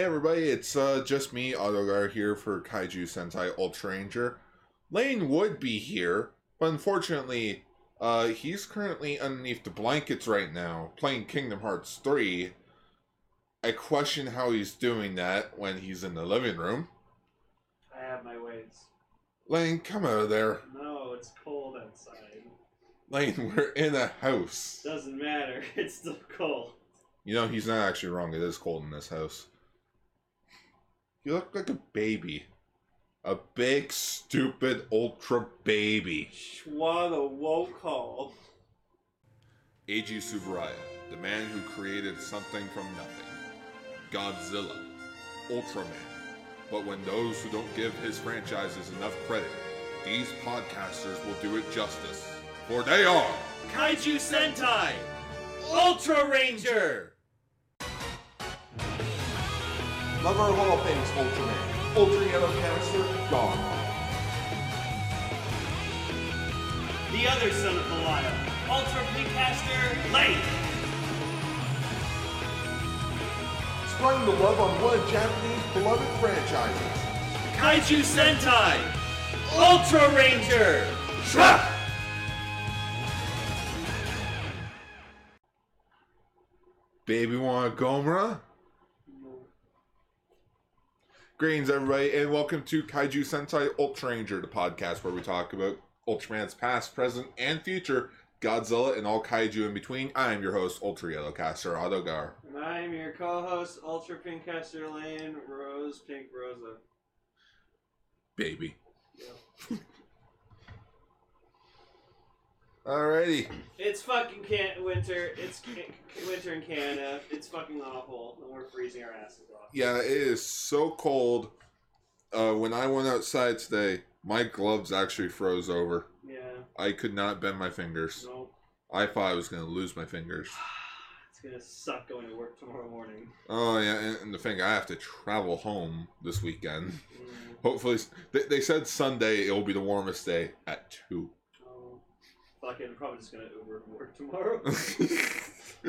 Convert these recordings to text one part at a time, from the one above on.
Hey everybody, it's uh, just me, Autogar, here for Kaiju Sentai Ultra Ranger. Lane would be here, but unfortunately, uh, he's currently underneath the blankets right now, playing Kingdom Hearts 3. I question how he's doing that when he's in the living room. I have my ways. Lane, come out of there. No, it's cold outside. Lane, we're in a house. Doesn't matter. It's still cold. You know, he's not actually wrong. It is cold in this house. You look like a baby. A big, stupid, ultra baby. Schwa the woke call. Eiji Tsuburaya, the man who created something from nothing. Godzilla. Ultraman. But when those who don't give his franchises enough credit, these podcasters will do it justice. For they are Kaiju Sentai! Ultra Ranger! Lover of all things Ultraman. Ultra Yellow Canister, gone. The other son of Belial. Ultra Pinkcaster, Lane! Spreading the love on one of Japanese beloved franchises. Kaiju Sentai! Ultra Ranger! Shra! Baby want a Gomra? Greetings, everybody, and welcome to Kaiju Sentai Ultra Ranger, the podcast where we talk about Ultraman's past, present, and future, Godzilla, and all kaiju in between. I am your host, Ultra Yellowcaster Autogar. And I'm your co-host, Ultra Pinkcaster Lane, Rose Pink Rosa. Baby. Yeah. Alrighty. It's fucking can- winter. It's ca- winter in Canada. It's fucking awful, and we're freezing our asses off. Yeah, it is so cold. Uh, when I went outside today, my gloves actually froze over. Yeah. I could not bend my fingers. Nope. I thought I was going to lose my fingers. It's gonna suck going to work tomorrow morning. Oh, yeah, and, and the thing, I have to travel home this weekend. Mm. Hopefully, they, they said Sunday it will be the warmest day at 2. Oh, fucking probably just gonna Uber to work tomorrow.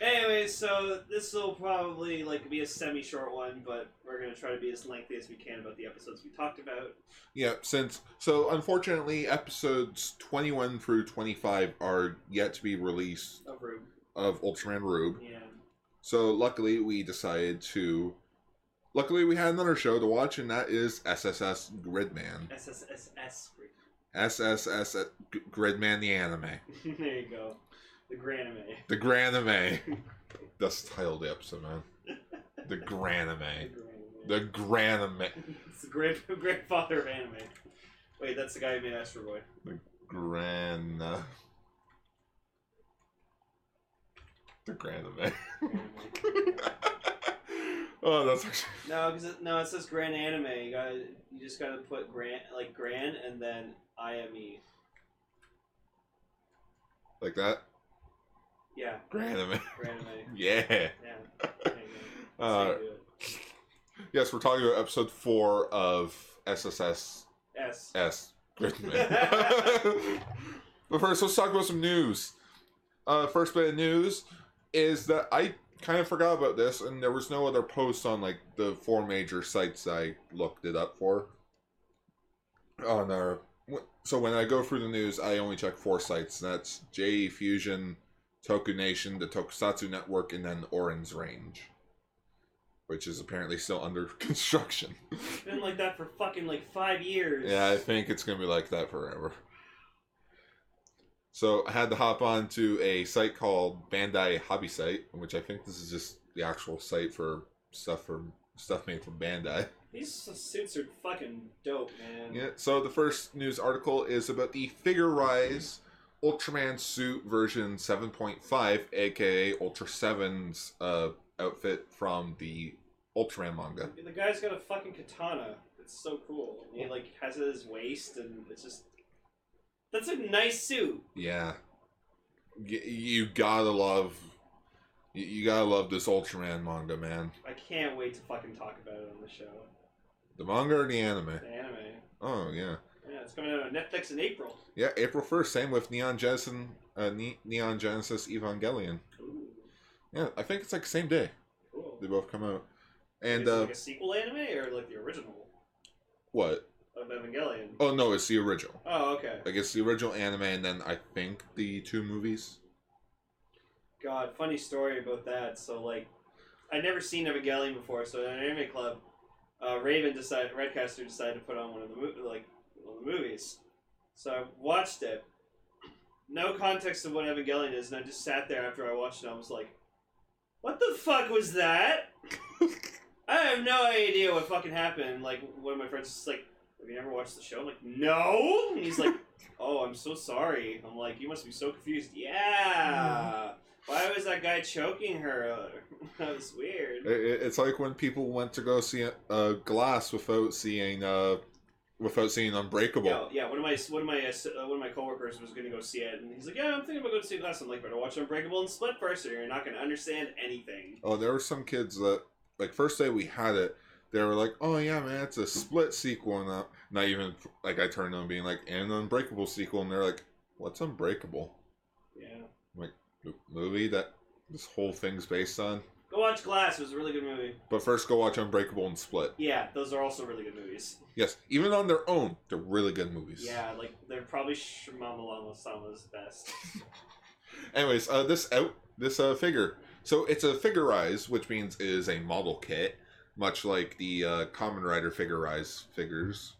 anyway, so this will probably like be a semi-short one, but we're gonna try to be as lengthy as we can about the episodes we talked about. yeah, since. So, unfortunately, episodes 21 through 25 are yet to be released Of Rube. of Ultraman Rube. Yeah. So, luckily, we decided to. Luckily, we had another show to watch, and that is SSS Gridman. SSSS. SSS Gridman the anime. there you go. The Granime. The Granime. That's the title of the episode, man. The Granime. The The Granime. It's the great grandfather of anime. Wait, that's the guy who made Astro Boy. The Gran. uh, The Granime. oh, that's actually. no, because it, no, it says Grand Anime. You got you just gotta put Grand like Grand and then I M E. Like that? Yeah, Grand Anime. Grand Anime. Yeah. Yeah. Uh, That's how you do it. yes, we're talking about episode four of SSS S. S. But first, let's talk about some news. Uh, first bit of news is that I kind of forgot about this, and there was no other posts on like the four major sites I looked it up for. On our so when I go through the news, I only check four sites. And that's J Fusion, Toku Nation, the Tokusatsu Network, and then Orange Range, which is apparently still under construction. It's been like that for fucking like five years. Yeah, I think it's gonna be like that forever. So I had to hop on to a site called Bandai Hobby Site, which I think this is just the actual site for stuff for stuff made from Bandai. These suits are fucking dope, man. Yeah. So the first news article is about the Figure Rise Ultraman suit version 7.5, aka Ultra 7's uh, outfit from the Ultraman manga. The guy's got a fucking katana. It's so cool. He like has it at his waist, and it's just that's a nice suit. Yeah. Y- you gotta love. You, you gotta love this Ultraman manga, man. I can't wait to fucking talk about it on the show. The manga or the anime? The anime. Oh yeah, Yeah, it's coming out on Netflix in April. yeah. April first. Same with Neon Genesis, uh, Ne- Neon Genesis Evangelion. Ooh, Yeah, I think it's like same day. cool. They both come out. And Is it uh, like a sequel anime or like the original what? Of Evangelion? Oh no, it's the original. Oh, okay. Like it's the original anime, and then I think the two movies. God, funny story about that. So like, I'd never seen Evangelion before. So at an anime club, uh, Raven decided, Redcaster decided to put on one of the mo- like one of the movies. So I watched it. No context of what Evangelion is, and I just sat there after I watched it. I was like, "What the fuck was that?" I have no idea what fucking happened. Like one of my friends was like, "Have you ever watched the show?" I'm like, "No." And he's like, "Oh, I'm so sorry." I'm like, "You must be so confused." Yeah. Why was that guy choking her? that was weird. It- it- It's like when people went to go see uh, Glass without seeing uh, without seeing Unbreakable. Yeah, yeah. One of my one of my uh, one of my coworkers was going to go see it, and he's like, "Yeah, I'm thinking about going to see Glass." I'm like, "Better watch Unbreakable and Split first, or you're not going to understand anything." Oh, there were some kids that like first day we had it, they were like, "Oh yeah, man, it's a split sequel," and not, not even like I turned on being like, "And an Unbreakable sequel," and they're like, "What's Unbreakable?" Yeah. M- movie that this whole thing's based on. Go watch Glass. It was a really good movie. But first, go watch Unbreakable and Split. Yeah, those are also really good movies. Yes, even on their own, they're really good movies. Yeah, like they're probably Shimamala Sama's best. Anyways, uh, this out this uh figure. So it's a figurize, which means it is a model kit, much like the uh, Common Rider figurize figures.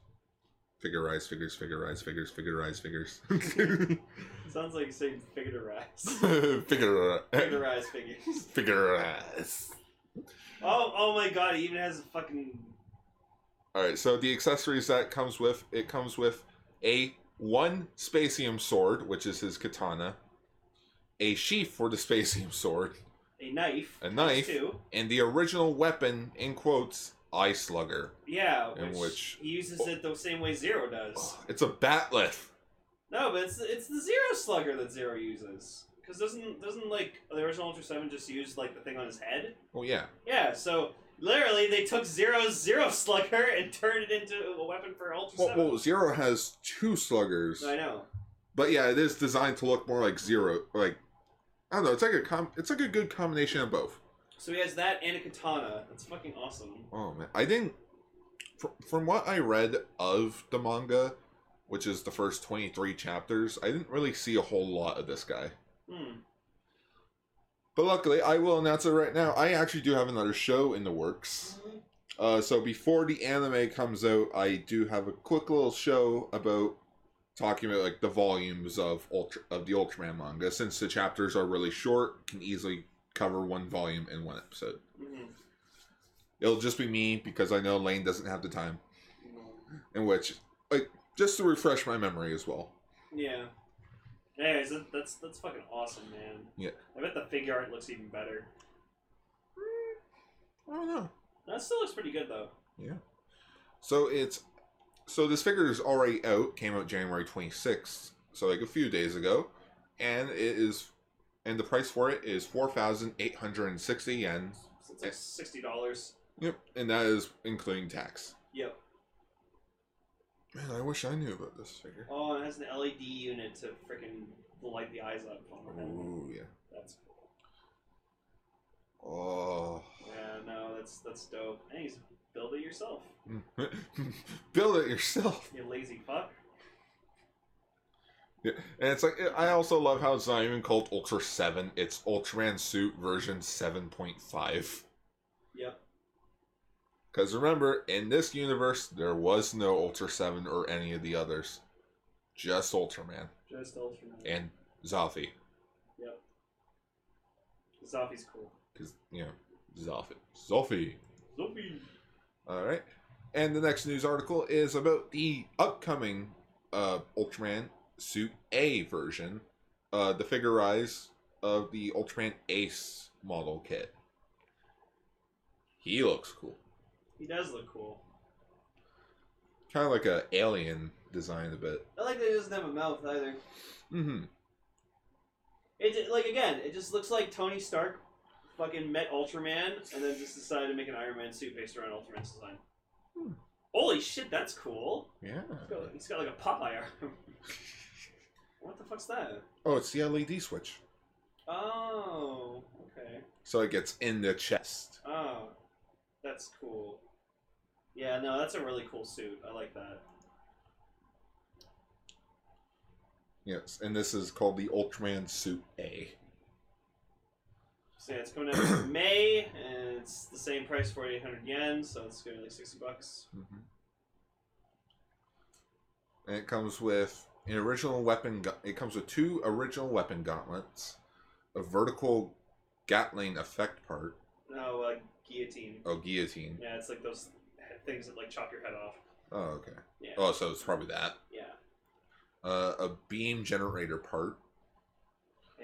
Figurize figures, figurize figures, figurize figures. Sounds like saying figurize. Figure Figurize figures. figurize. Oh, oh my god! He even has a fucking All right, so the accessories that comes with it comes with a one Specium sword, which is his katana, a sheath for the Specium sword, a knife. A knife. Too. and the original weapon in quotes eye slugger. Yeah, In which, which- he uses it the same way Zero does. Oh, it's a batleth. No, but it's it's the Zero Slugger that Zero uses. Because doesn't doesn't like the original Ultra Seven just use like the thing on his head? Oh yeah, Yeah, so literally they took Zero's Zero Slugger and turned it into a weapon for Ultra well, Seven. well Zero has two sluggers, I know. but yeah, it is designed to look more like Zero. Like I don't know, it's like a com- it's like a good combination of both. So he has that and a katana. That's fucking awesome. Oh man, I didn't. From, from what I read of the manga, which is the first twenty three chapters, I didn't really see a whole lot of this guy. Hmm. But luckily, I will announce it right now. I actually do have another show in the works. Uh, so before the anime comes out, I do have a quick little show about talking about like the volumes of Ultra of the Ultraman manga. Since the chapters are really short, can easily cover one volume in one episode. Mhm. It'll just be me because I know Lane doesn't have the time. In which, like, just to refresh my memory as well. Yeah. Anyways, that, that's that's fucking awesome, man. Yeah. I bet the Figuarts looks even better. I don't know. That still looks pretty good though. Yeah. So it's so this figure is already out. Came out January twenty sixth, so like a few days ago, and it is, and the price for it is four thousand eight hundred and sixty yen. So it's like sixty dollars. Yep, and that is including tax. Yep. Man, I wish I knew about this figure. Oh, it has an LED unit to freaking light the eyes up. Ooh yeah. That's cool. Oh. Yeah, no, that's that's dope. Just build it yourself. Build it yourself. You lazy fuck. Yeah, and it's like I also love how it's not even called Ultra Seven. It's Ultraman Suit version seven point five. Yep. Because remember, in this universe, there was no Ultra 7 or any of the others. Just Ultraman. Just Ultraman. And Zoffy. Yep. Zoffy's cool. Because, you know, Zoffy. Zoffy. Zoffy. Alright. And the next news article is about the upcoming uh, Ultraman Suit A version. Uh, the figurize of the Ultraman Ace model kit. He looks cool. He does look cool. Kind of like a alien design a bit. I like that he doesn't have a mouth either. Mm-hmm. It like again, it just looks like Tony Stark fucking met Ultraman and then just decided to make an Iron Man suit based around Ultraman's design. Hmm. Holy shit, that's cool. Yeah. He's got, he's got like a Popeye arm. what the fuck's that? Oh, it's the LED switch. Oh, okay. So it gets in the chest. Oh, That's cool. Yeah, no, that's a really cool suit. I like that. Yes, and this is called the Ultraman Suit A. So yeah, it's coming out in May, and it's the same price, forty eight hundred yen. So it's gonna be like sixty bucks. Mm-hmm. And it comes with an original weapon. It comes with two original weapon gauntlets, a vertical Gatling effect part, No, uh, guillotine. oh guillotine. Yeah, it's like those things that like chop your head off. Oh okay. Yeah. Oh, so it's probably that. Yeah. Uh, a beam generator part.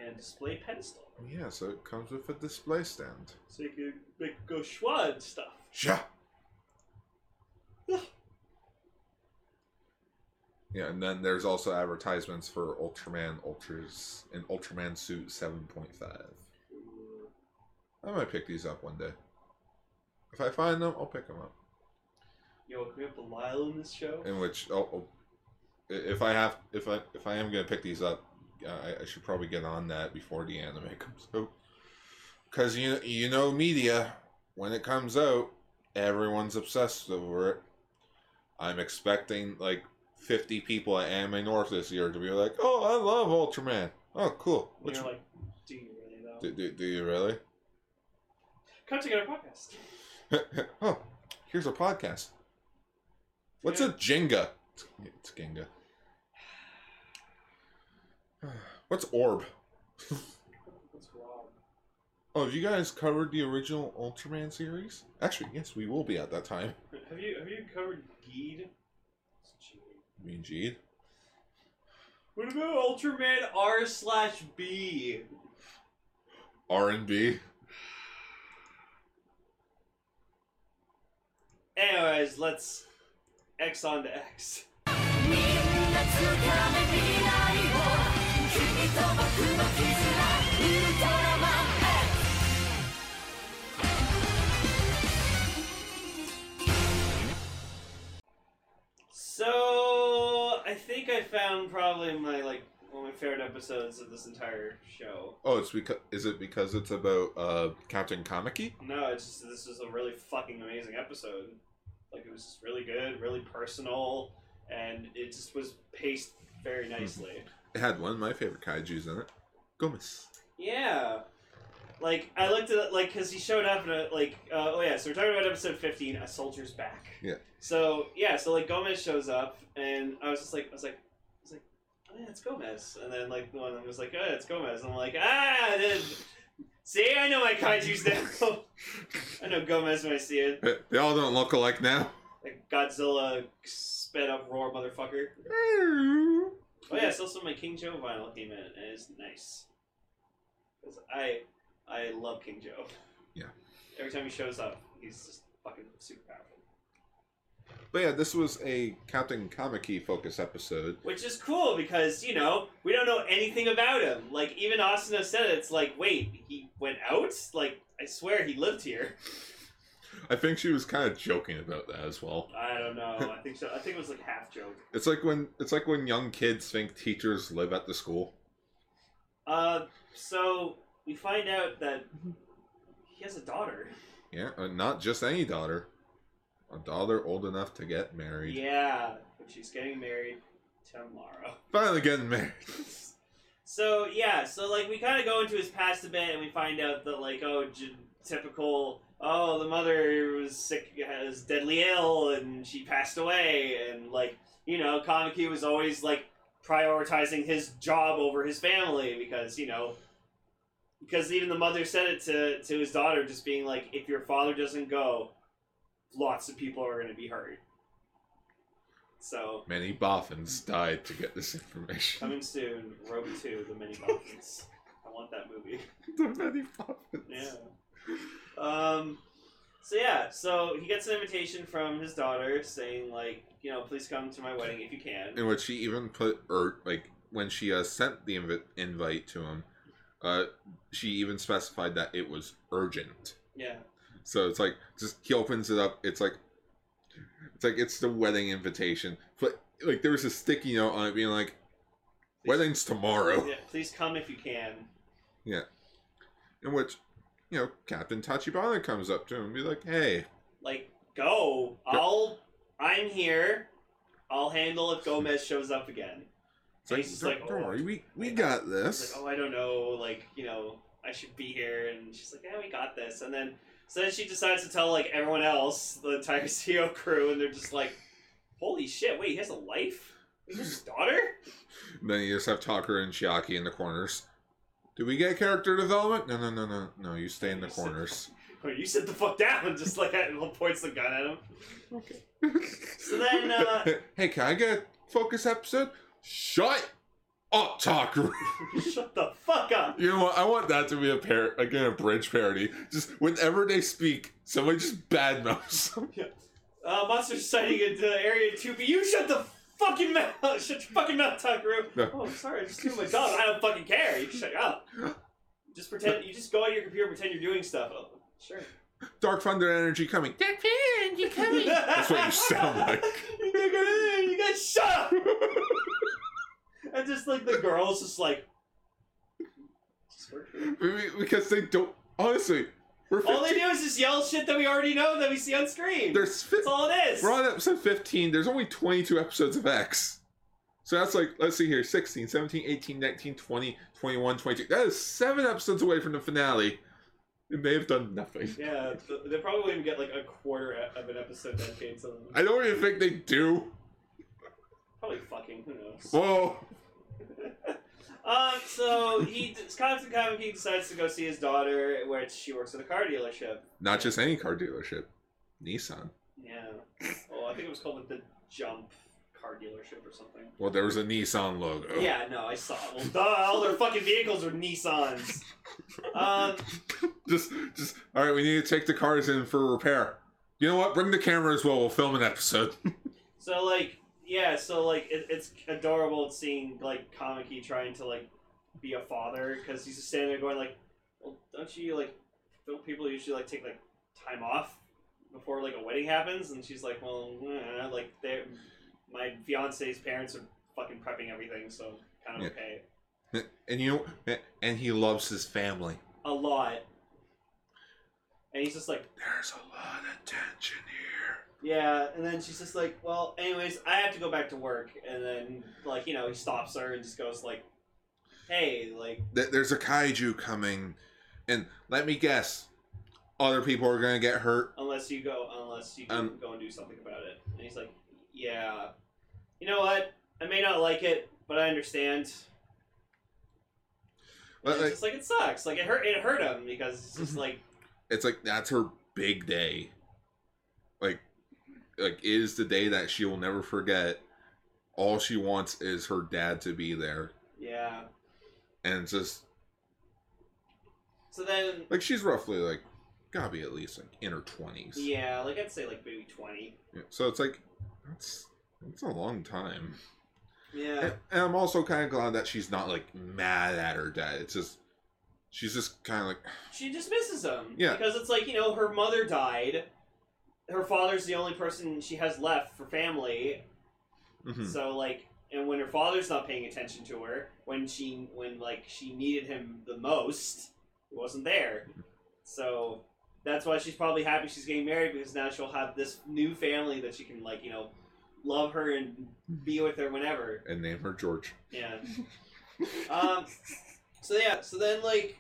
And display pedestal, Yeah, so it comes with a display stand. so you can make go schwa and stuff. Yeah. Yeah, and then there's also advertisements for Ultraman Ultras and Ultraman Suit 7.5. I might pick these up one day. If I find them, I'll pick them up. Yo, can we have the Lyle in this show? In which, oh, oh, if I have, if I if I am gonna pick these up, I, I should probably get on that before the anime comes out. Cause you you know media, when it comes out, everyone's obsessed over it. I'm expecting like 50 people at Anime North this year to be like, "Oh, I love Ultraman." Oh, cool. Which you're like, do you really though? do, do, do you really? Come together a podcast. oh, here's a podcast. What's Yeah. a Jenga? It's Ginga. What's Orb? What's wrong? Oh, have you guys covered the original Ultraman series? Actually, yes, we will be at that time. Have you have you covered Geed? It's cheating. Me and Jeed. What about Ultraman R slash B? R and B. Anyways, let's X on to X. So I think I found probably my like one of my favorite episodes of this entire show. Oh, it's because is it because it's about uh Captain Kamiki? No, it's just this was a really fucking amazing episode. Like it was just really good, really personal, and it just was paced very nicely. It had one of my favorite kaiju's in it. Gomez. Yeah. Like I looked at it, like because he showed up in a like uh, oh yeah so we're talking about episode fifteen a soldier's back Yeah. so yeah so like Gomez shows up and I was just like I was like I was like oh yeah it's Gomez and then like one of them was like oh it's Gomez and I'm like ah then, see I know my kaiju's now I know Gomez when I see it They- They all don't look alike now. like Godzilla sped up roar motherfucker oh yeah so also my King Joe vinyl came in and it's nice because I I love King Joe. Yeah. Every time he shows up, he's just fucking super powerful. But yeah, this was a Captain Kamiki focus episode. Which is cool because, you know, we don't know anything about him. Like, even Asuna said it, it's like, wait, he went out? Like, I swear he lived here. I think she was kind of joking about that as well. I don't know. I think so. I think it was like half joke. It's like when it's like when young kids think teachers live at the school. Uh, so we find out that he has a daughter. Yeah, uh, not just any daughter. A daughter old enough to get married. Yeah, but she's getting married tomorrow. Finally getting married. So yeah, so like we kind of go into his past a bit, and we find out that like oh, j- typical. Oh, the mother was sick, was deadly ill, and she passed away, and like you know, Kamiki was always like prioritizing his job over his family because you know. Because even the mother said it to, to his daughter, just being like, if your father doesn't go, lots of people are going to be hurt. So, Many boffins died to get this information. Coming soon, Rogue 2, The Many Boffins. I want that movie. the many boffins. Yeah. Um. So yeah, so he gets an invitation from his daughter saying like, you know, please come to my wedding if you can. In which she even put, or like when she uh, sent the invi- invite to him, uh, she even specified that it was urgent. Yeah. So it's like just he opens it up. It's like it's like it's the wedding invitation, but like there was a sticky note on it being like wedding's tomorrow. Yeah. Please come if you can. Yeah. In which you know Captain Tachibana comes up to him and be like, "Hey, like go. I'll. I'm here. I'll handle if Gomez shows up again. It's like, he's just don't, like, don't "Oh." worry, we we got this. like, oh, I don't know, like, you know, I should be here. And she's like, yeah, we got this. And then, so then she decides to tell, like, everyone else, the entire CEO crew, and they're just like, holy shit, wait, he has a wife? Is his daughter? Then you just have Tucker and Chiaki in the corners. Do we get character development? No, no, no, no, no. You stay in the You sit- corners. Oh, you sit the fuck down, just like, that, and points the gun at him. Okay. so then, uh, hey, can I get a focus episode? Shut up, Tucker. shut the fuck up. You know what? I want that to be a par- again a bridge parody. Just whenever they speak, somebody just badmouths. them. Uh, monster sighting into Area 2B. You shut the fucking mouth! Shut your fucking mouth, Tucker. No. Oh, sorry, I just doing my job. I don't fucking care. You shut up. Just pretend. You just go on your computer, pretend you're doing stuff. Oh, sure. Dark Thunder energy coming. Dark Thunder energy coming. That's what you sound like. you guys, you shut up. and just like the girls, just like. Just work for it. Maybe because they don't. Honestly, we're All they do is just yell shit that we already know that we see on screen. there's fi- That's all it is. we're on episode 15. There's only 22 episodes of X. So that's like, let's see here 16, 17, 18, 19, 20, 21, 22. That is seven episodes away from the finale. They may have done nothing. Yeah, they probably won't even get like a quarter of an episode dedicated to them. I don't even think they do. Probably fucking, who knows. Whoa. Um, so he, Constant Kamiki decides to go see his daughter, which she works at a car dealership. Not just any car dealership. Nissan. Yeah. Well, I think it was called like the Jump car dealership or something. Well, there was a Nissan logo. Yeah, no, I saw it. Well, duh, all their fucking vehicles are Nissans. Um, Just, just, all right, we need to take the cars in for repair. You know what? Bring the camera as well. We'll film an episode. so like, yeah, so like, it, it's adorable seeing like Kamiki trying to like be a father because he's just standing there going like, well, don't you like, don't people usually like take like time off before like a wedding happens? And she's like, well, like they, my fiance's parents are fucking prepping everything, so kind of okay. and you know, and he loves his family. A lot. And he's just like, There's a lot of tension here. Yeah, and then she's just like, well, anyways, I have to go back to work. And then, like, you know, he stops her and just goes, like, hey, like, Th- There's a kaiju coming, and let me guess, other people are gonna get hurt. unless you go, unless you go, Um, go and do something about it. And he's like, yeah. You know what? I may not like it, but I understand. But, it's like- just like, it sucks. Like, it hurt, it hurt him because it's just Mhm. like, It's like that's her big day. Like, is the day that she will never forget. All she wants is her dad to be there, yeah. and just So then, like she's roughly like gotta be at least like in her twenties. yeah, like, I'd say, like, maybe 20. So it's like that's that's a long time. Yeah. And, and I'm also kind of glad that she's not like mad at her dad. It's just she's just kind of like she just misses him. Yeah. Because it's like, you know, her mother died. Her father's the only person she has left for family. mhm. So like and when her father's not paying attention to her, when she when like she needed him the most, he wasn't there. So that's why she's probably happy she's getting married because now she'll have this new family that she can like, you know, love her and be with her whenever. and name her George. Yeah. Um. So yeah. So then like,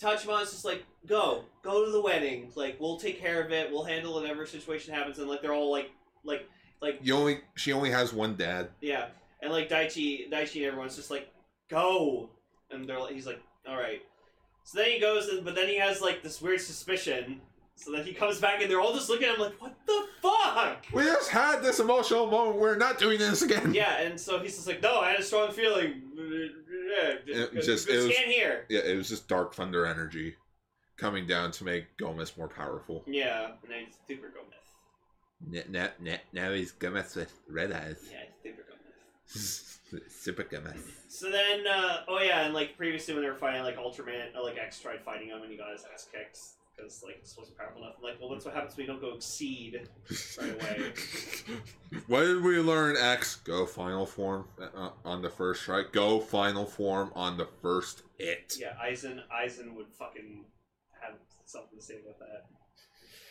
Tachimon's just like, go, go to the wedding. Like we'll take care of it. We'll handle whatever situation happens. And like they're all like, like, like You only she only has one dad. yeah. And like Daichi, Daichi and everyone's just like, go. And they're like, he's like, all right. So then he goes, and, but then he has like this weird suspicion. So then he comes back, and they're all just looking at him like, what the fuck? We just had this emotional moment. We're not doing this again. Yeah, and so he's just like, no, I had a strong feeling. It just, it was- stand here. Yeah, it was just Dark Thunder energy coming down to make Gomez more powerful. Yeah, and then he's super Gomez. Now, now, now he's Gomez with red eyes. Yeah, he's super Gomez. Super Gomez. So then, uh, oh yeah, and like previously when they were fighting, like Ultraman, or like X tried fighting him and he got his ass kicked because like this wasn't powerful enough. I'm like, well, that's what happens when you don't go exceed right away. what did we learn, X? Go final form uh, on the first strike. Go final form on the first hit. Yeah, Eisen Eisen would fucking have something to say about that.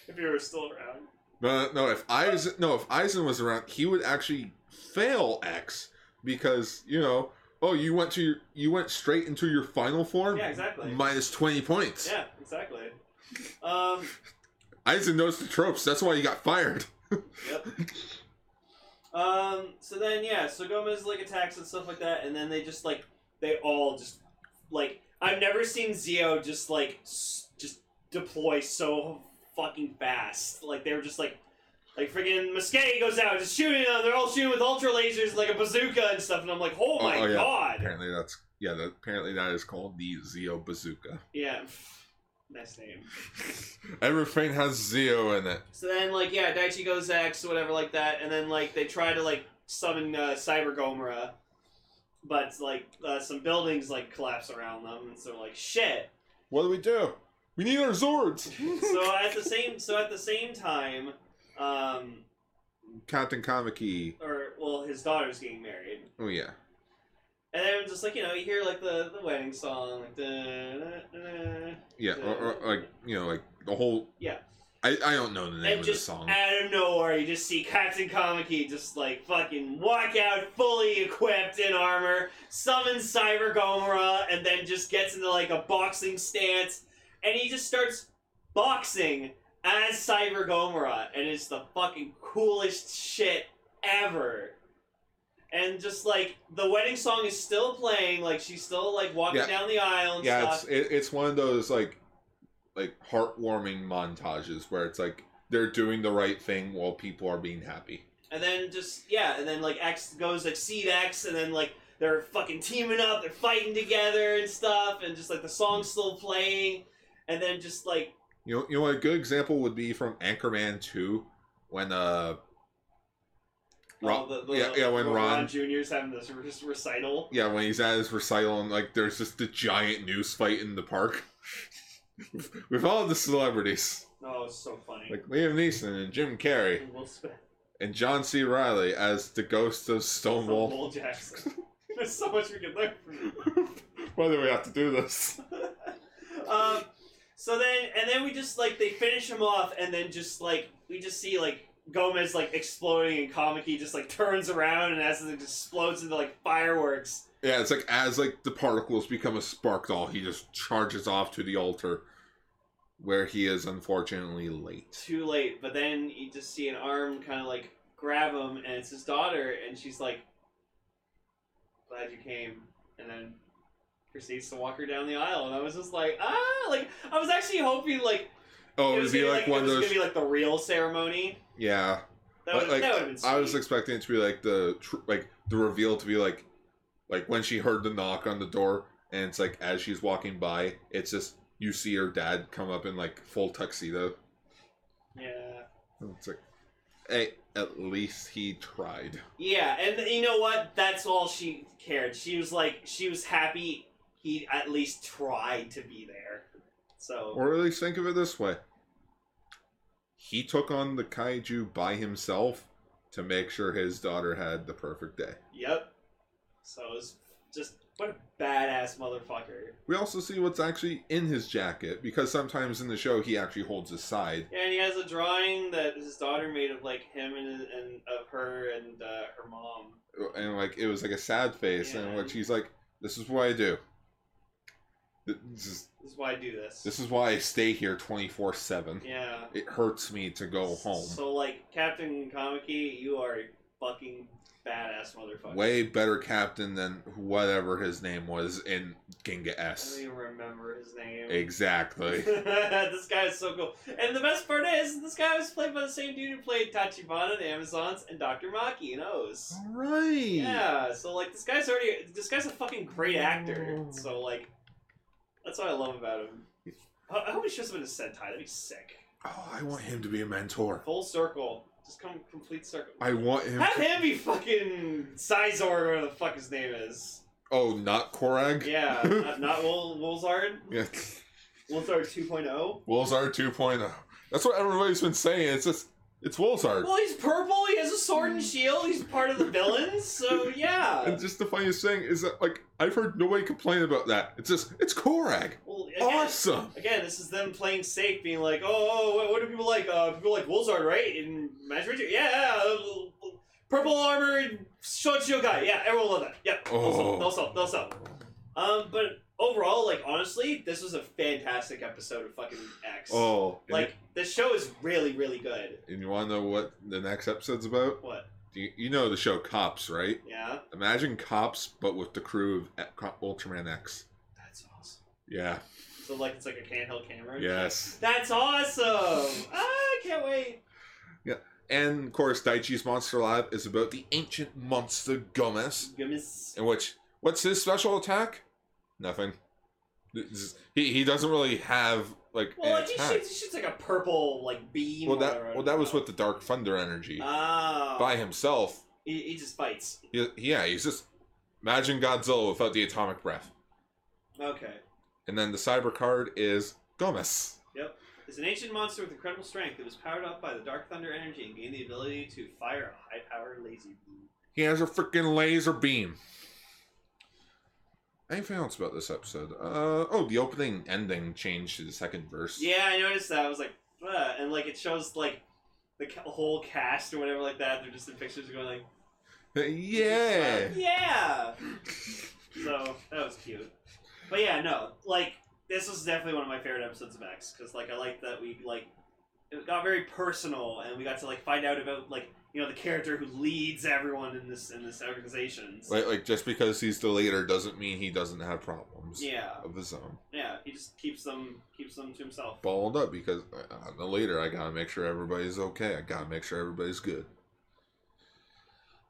if you were still around. No, no. If Eisen, no, if Eisen was around, he would actually fail X because you know, oh, you went to your, you went straight into your final form, Yeah, exactly. minus twenty points. Yeah, exactly. Um, Eisen knows the tropes. That's why he got fired. Yep. Um. So then, yeah. So Gomez like attacks and stuff like that, and then they just like they all just like I've never seen Xio just like s- just deploy so fucking fast. Like they were just like. Like freaking Muskeg goes out, just shooting them. They're all shooting with ultra lasers, like a bazooka and stuff. And I'm like, oh my oh, yeah. god! Apparently that's yeah. That, apparently that is called the Xio Bazooka. Yeah, nice name. Everything has Xio in it. So then, like, yeah, Daichi goes X, whatever, like that, and then like they try to like summon uh, Cyber Gomora, but like uh, some buildings like collapse around them, and so like shit. What do we do? We need our Zords. so at the same, so at the same time, um, Captain Kamiki. or well, his daughter's getting married, Oh yeah. And then just like you know, you hear like the the wedding song, like the. Yeah, or, or like you know, like the whole. Yeah. I, I don't know the name And of just the song. out of nowhere, you just see Captain Kamiki just like fucking walk out fully equipped in armor, summons Cyber Gomora, and then just gets into like a boxing stance, and he just starts boxing as Cyber Gomora, and it's the fucking coolest shit ever. And just like the wedding song is still playing, like she's still like walking Yeah. down the aisle and stuff. yeah, stuff. it's it, it's one of those like like heartwarming montages where it's like they're doing the right thing while people are being happy. And then just yeah, and then like X goes like exceed X, and then like they're fucking teaming up, they're fighting together and stuff, and just like the song's still playing, and then just like You know, you know, a good example would be from Anchorman Two, when uh, Ron, oh, the, the, yeah, yeah, when Ron, Junior's having this re- recital. yeah, when he's at his recital and like there's just the giant news fight in the park with all the celebrities Oh, it's so funny. like Liam Neeson and Jim Carrey And Will Smith, and John C. Reilly as the ghost of Stonewall. Will Jackson. There's so much we can learn from. Why do we have to do this? um, so then, and then we just like they finish him off, and then just like we just see like Gomez like exploding, and Kamiki just like turns around, and as it explodes into like fireworks. Yeah, it's like as like the particles become a spark doll, he just charges off to the altar, where he is unfortunately late. Too late, but then you just see an arm kind of like grab him, and it's his daughter, and she's like, "Glad you came," and then proceeds to walk her down the aisle, and I was just like, ah, like I was actually hoping like Oh, it was would be gonna like it one of was those. gonna be like the real ceremony. Yeah, That Like- would like, that been. Sweet. I was expecting it to be like the tr- like the reveal to be like like when she heard the knock on the door, and it's like as she's walking by, it's just you see her dad come up in like full tuxedo. yeah. It's like, hey, at least he tried. Yeah, and you know what? That's all she cared. She was like, she was happy he at least tried to be there. So Or at least think of it this way. He took on the kaiju by himself to make sure his daughter had the perfect day. Yep. So it was just what a badass motherfucker. We also see what's actually in his jacket because sometimes in the show he actually holds his side. Yeah, and he has a drawing that his daughter made of like him and, and of her and uh, her mom. And like it was like a sad face and Yeah. like she's like, This is what I do. This is This is why I do this. this is why I stay here twenty four seven. yeah. It hurts me to go home. So like Captain Kamiki, you are a fucking badass motherfucker. Way better captain than whatever his name was in Ginga I don't S. even remember his name. Exactly. this guy is so cool. And the best part is, this guy was played by the same dude who played Tachibana in Amazons and Dr. Maki in OOO. All right. Yeah, so like this guy's already this guy's a fucking great actor. Oh. So like that's what I love about him. I, I hope he shows up in a Sentai, that'd be sick. Oh, I want him to be a mentor. Full circle. Just come complete circle. I want him. Have To... him be fucking Sizor or whatever the fuck his name is. Oh, not Koragg. Yeah, not, not Wol Wolzard. Yeah. Wolzard 2.0. Wolves are 2.0. That's what everybody's been saying. It's just It's Wolzard. Well, he's purple. He has a sword and shield. He's part of the villains. So yeah. And just the funniest thing is that, like, I've heard nobody complain about that. It's just, it's Koragg. Well, again, Awesome. Again, this is them playing safe, being like, "Oh, oh what, what do people like? Uh, people like Wolzard, right? In Magiranger, yeah, uh, purple armored short shield guy. Yeah, everyone love that. Yeah, Oh. they'll sell, they'll sell. Um, but overall, like honestly, this was a fantastic episode of fucking X. Oh, like this show is really, really good. and you want to know what the next episode's about? What? Do you, you know the show Cops, right? Yeah, Imagine Cops, but with the crew of Ultraman X. that's awesome. Yeah. So like it's like a handheld camera. Yes. That's awesome. ah, I can't wait. Yeah. And of course, Daichi's Monster Lab is about the ancient monster Gomez, Goodness. in which what's his special attack? Nothing. Is- He he doesn't really have like Well, like, he shoots, he shoots like a purple like beam. Well, that well that was with the Dark Thunder energy. Oh. By himself, He, he just fights. he, yeah, he's just imagine Godzilla without the atomic breath. Okay. And then the cyber card is Gomez. Yep. Is an ancient monster with incredible strength that was powered up by the Dark Thunder energy and gained the ability to fire a high-powered laser beam. He has a freaking laser beam. Anything else about this episode? Uh oh, the opening ending changed to the second verse. Yeah, I noticed that. I was like, "What?" and like it shows like the whole cast or whatever like that. They're just in pictures going like, Yeah. yeah. so that was cute. But yeah, no, like this was definitely one of my favorite episodes of X because like I like that we like it got very personal and we got to like find out about like you know the character who leads everyone in this in this organization. So- Like, like just because he's the leader doesn't mean he doesn't have problems yeah, of his own. yeah, he just keeps them keeps them to himself. Balled up because I- I'm the leader. I gotta make sure everybody's okay. I gotta make sure everybody's good.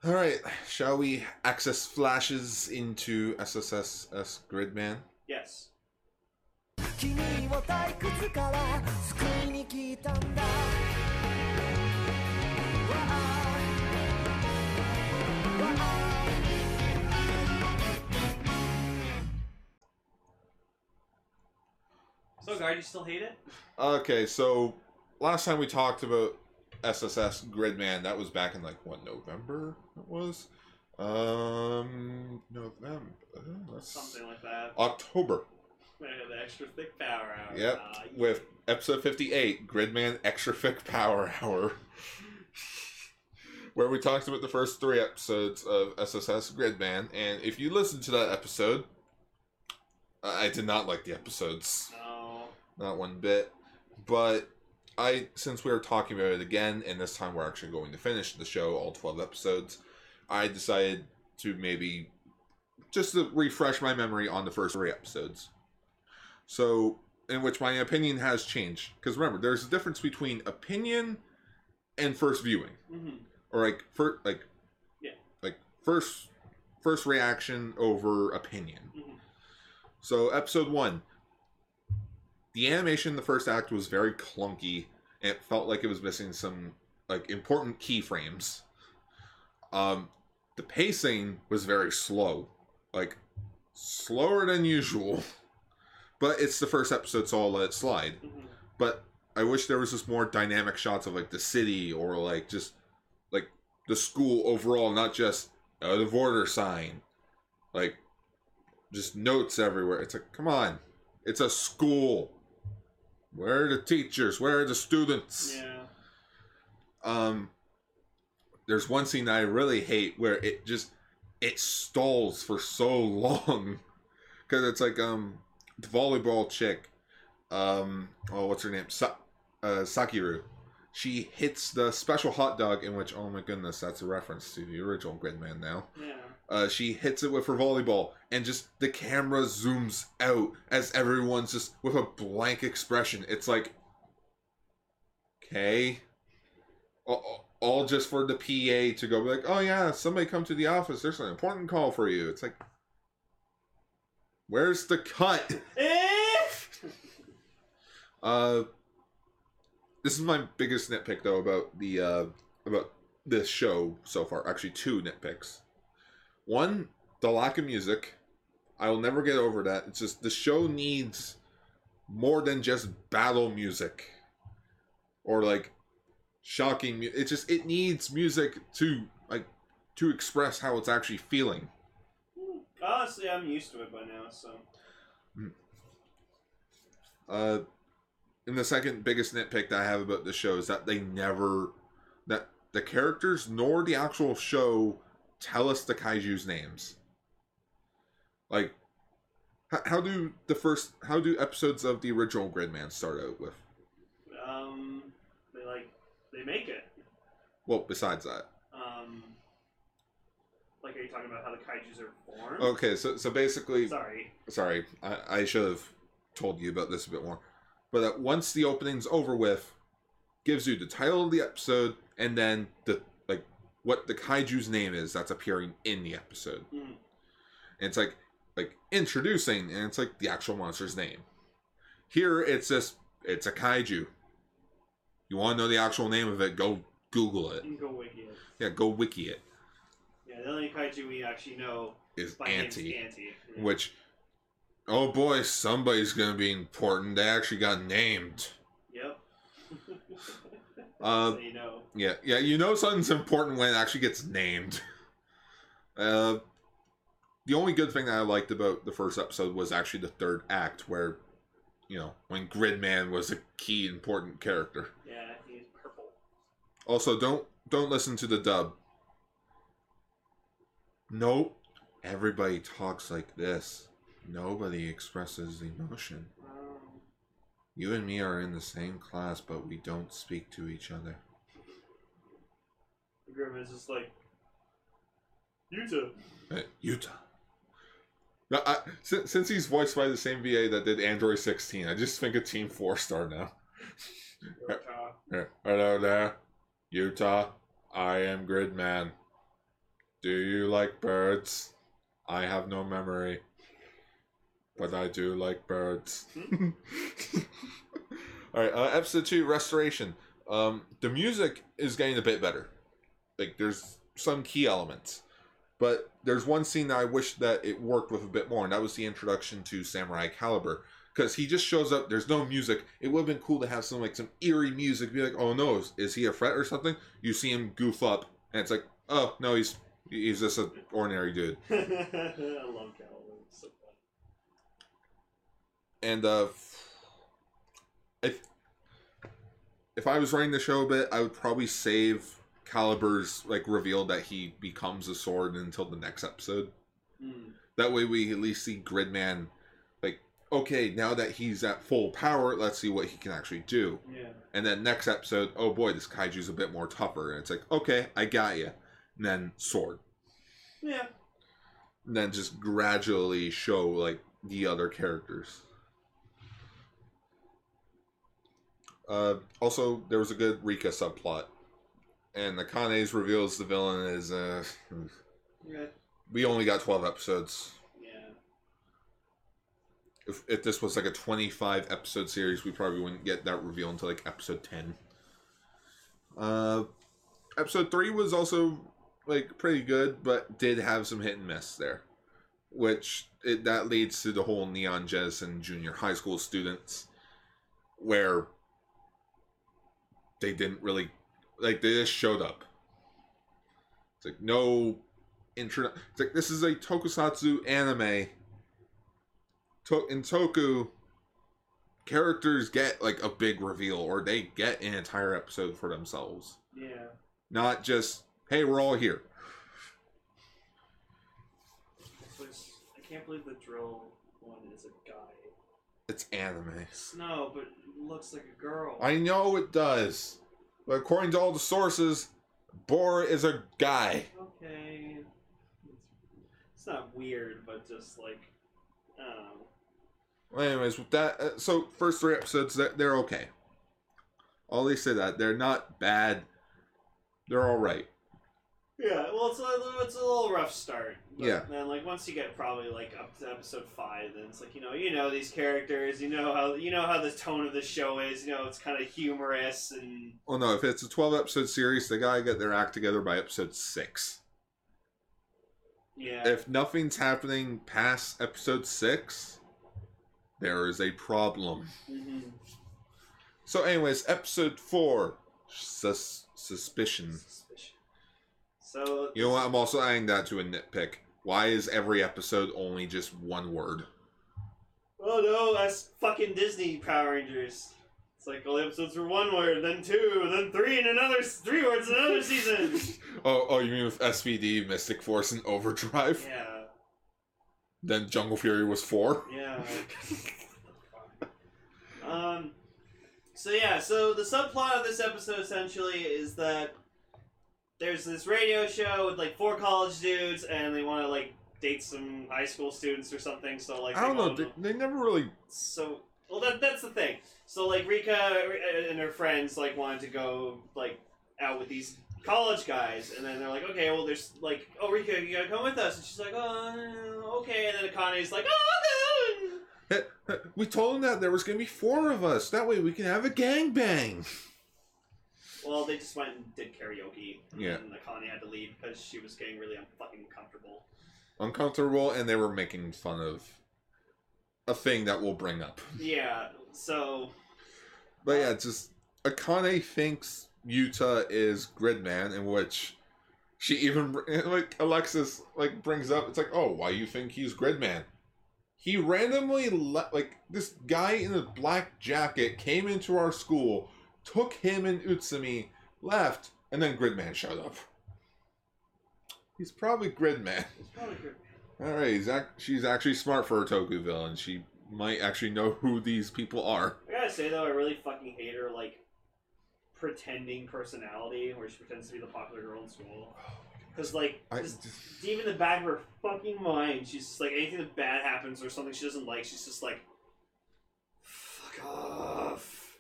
All right, shall we access flashes into SSSS Gridman? Yes. 君を退屈から救いに来たんだわあわあ So, guard, you still hate it? Okay, so last time we talked about SSS Gridman, that was back in like what November it was. Um, November. uh, That's Something like that. October. Have the extra thick power hour. Yep, Ah, yeah. with episode 58, Gridman Extra Thick Power Hour, where we talked about the first three episodes of SSS Gridman. And if you listen to that episode, I I did not like the episodes, No. not one bit. But I, since we are talking about it again, and this time we're actually going to finish the show, all 12 episodes, I decided to maybe just to refresh my memory on the first three episodes. So, in which my opinion has changed. Because remember, there's a difference between opinion and first viewing, hmm or like first, like, Yeah. like first, first reaction over opinion. hmm So, episode one, the animation in the first act was very clunky. And it felt like it was missing some like important keyframes. Um, the pacing was very slow, like slower than usual. But it's the first episode, so I'll let it slide. hmm But I wish there was just more dynamic shots of like the city or like just like the school overall, not just out of order sign, like just notes everywhere. It's like, come on, it's a school. Where are the teachers? Where are the students? Yeah. um there's one scene I really hate where it just it stalls for so long because it's like um the volleyball chick um oh what's her name Sa- uh, Sakiru she hits the special hot dog in which oh my goodness that's a reference to the original Gridman now Yeah. uh, she hits it with her volleyball, and just the camera zooms out as everyone's just with a blank expression. It's like, okay, all, all just for the PA to go be like, oh yeah, somebody come to the office. There's an important call for you. It's like, where's the cut? Eh! Uh, this is my biggest nitpick though about the uh about this show so far. Actually, two nitpicks. One, the lack of music. I will never get over that. It's just the show needs more than just battle music, or like shocking. mu- It just it needs music to like to express how it's actually feeling. Honestly, I'm used to it by now, so. Uh, and the second biggest nitpick that I have about the show is that they never that the characters nor the actual show tell us the kaiju's names. Like, how, how do the first how do episodes of the original Gridman start out with? Um, they like they make it. Well, besides that, like are you talking about how the kaiju's are formed? okay, so so basically, Sorry. sorry, I, I should have told you about this a bit more. But that once the opening's over with, gives you the title of the episode and then the like what the kaiju's name is that's appearing in the episode. Mm. And it's like like introducing and it's like the actual monster's name. Here it's just it's a kaiju. You want to know the actual name of it? Go Google it. Go wiki it. Yeah, go wiki it. The only kaiju we actually know Is by name is Anti. Yeah. which oh boy somebody's gonna be important they actually got named Yep. Uh, so you know. yeah yeah you know something's important when it actually gets named uh the only good thing that i liked about the first episode was actually the third act where you know when gridman was a key important character Yeah, he's purple. also don't don't listen to the dub nope everybody talks like this nobody expresses emotion You and me are in the same class, but we don't speak to each other. Grim is just like Yuta. Uh, Utah. No, I, since, since he's voiced by the same VA that did Android 16, I just think of Team Four Star now. Yuta. Uh, Hello there, Utah. I am Gridman. Do you like birds? I have no memory, but I do like birds. All right, uh, episode two, restoration. Um, the music is getting a bit better. Like, there's some key elements, but there's one scene that I wish that it worked with a bit more, and that was the introduction to Samurai Caliber. Because he just shows up, there's no music. It would have been cool to have some like some eerie music. Be like, oh no, is, is he a threat or something? You see him goof up, and it's like, oh no, he's he's just an ordinary dude. I love Caliban. It's so fun. And uh, if if I was writing the show a bit, I would probably save Caliber's like reveal that he becomes a sword until the next episode. Mm. That way, we at least see Gridman. Like, okay, now that he's at full power, let's see what he can actually do. Yeah. And then next episode, oh boy, this kaiju's a bit more tougher, and it's like, okay, I got you. And then sword. Yeah. And then just gradually show like the other characters. Uh, also, there was a good Rika subplot, and the Kane's reveals the villain is. Uh, Yeah. we only got twelve episodes. Yeah. If, if this was like a twenty-five episode series, we probably wouldn't get that reveal until like episode ten. Uh, episode three was also like pretty good, but did have some hit and miss there, which it, that leads to the whole Neon Genesis junior high school students, where they didn't really like they just showed up. It's like no intro. It's like this is a tokusatsu anime. To- in Toku, characters get like a big reveal, or they get an entire episode for themselves, Yeah. not just hey, we're all here. Which I can't believe the drill one is a guy. It's anime. Snow, but it looks like a girl. I know it does, but according to all the sources, Bora is a guy. Okay. It's, not weird, but just like, I don't know. Well, anyways, with that, uh, so first three episodes, they're, they're okay. All they say that they're not bad. They're all right. Yeah, well, it's a, it's a little rough start. Yeah. Then, like, once you get probably like up to episode five, then it's like you know, you know these characters, you know how you know how the tone of the show is. You know, it's kind of humorous and Well, no, if it's a twelve episode series, they gotta get their act together by episode six. yeah. If nothing's happening past episode six, there is a problem. hmm So, anyways, episode four, sus- suspicion. So You know what? I'm also adding that to a nitpick. Why is every episode only just one word? Oh no, that's fucking Disney Power Rangers. It's like all the episodes were one word, then two, then three, and another three words in another season. Oh, oh, you mean with SPD, Mystic Force, and Overdrive? yeah, Then Jungle Fury was four. yeah. um. So yeah, so the subplot of this episode essentially is that there's this radio show with like four college dudes, and they want to like date some high school students or something. So like I don't know. They, they never really. so well that that's the thing so like rika uh, and her friends like wanted to go like out with these college guys and then they're like okay well there's like oh rika you gotta come with us and she's like oh okay and then akane's like oh good. We told them that there was gonna be four of us. That way we can have a gangbang. Well they just went and did karaoke Yeah. and akane had to leave because she was getting really fucking uncomfortable Uncomfortable, and they were making fun of a thing that we'll bring up. yeah so But yeah, uh, just Akane thinks Yuta is Gridman, in which she even like Alexis like brings up. It's like, oh, why you think he's Gridman? He randomly le- like this guy in a black jacket came into our school, took him and Utsumi, left, and then Gridman showed up. He's probably Gridman. it's probably good All right, he's ac- she's actually smart for a Toku villain. She might actually know who these people are. I gotta say though, I really fucking hate her like pretending personality, where she pretends to be the popular girl in school. Oh because like, I just, deep in the back of her fucking mind, she's just like anything that bad happens or something she doesn't like, she's just like, fuck off.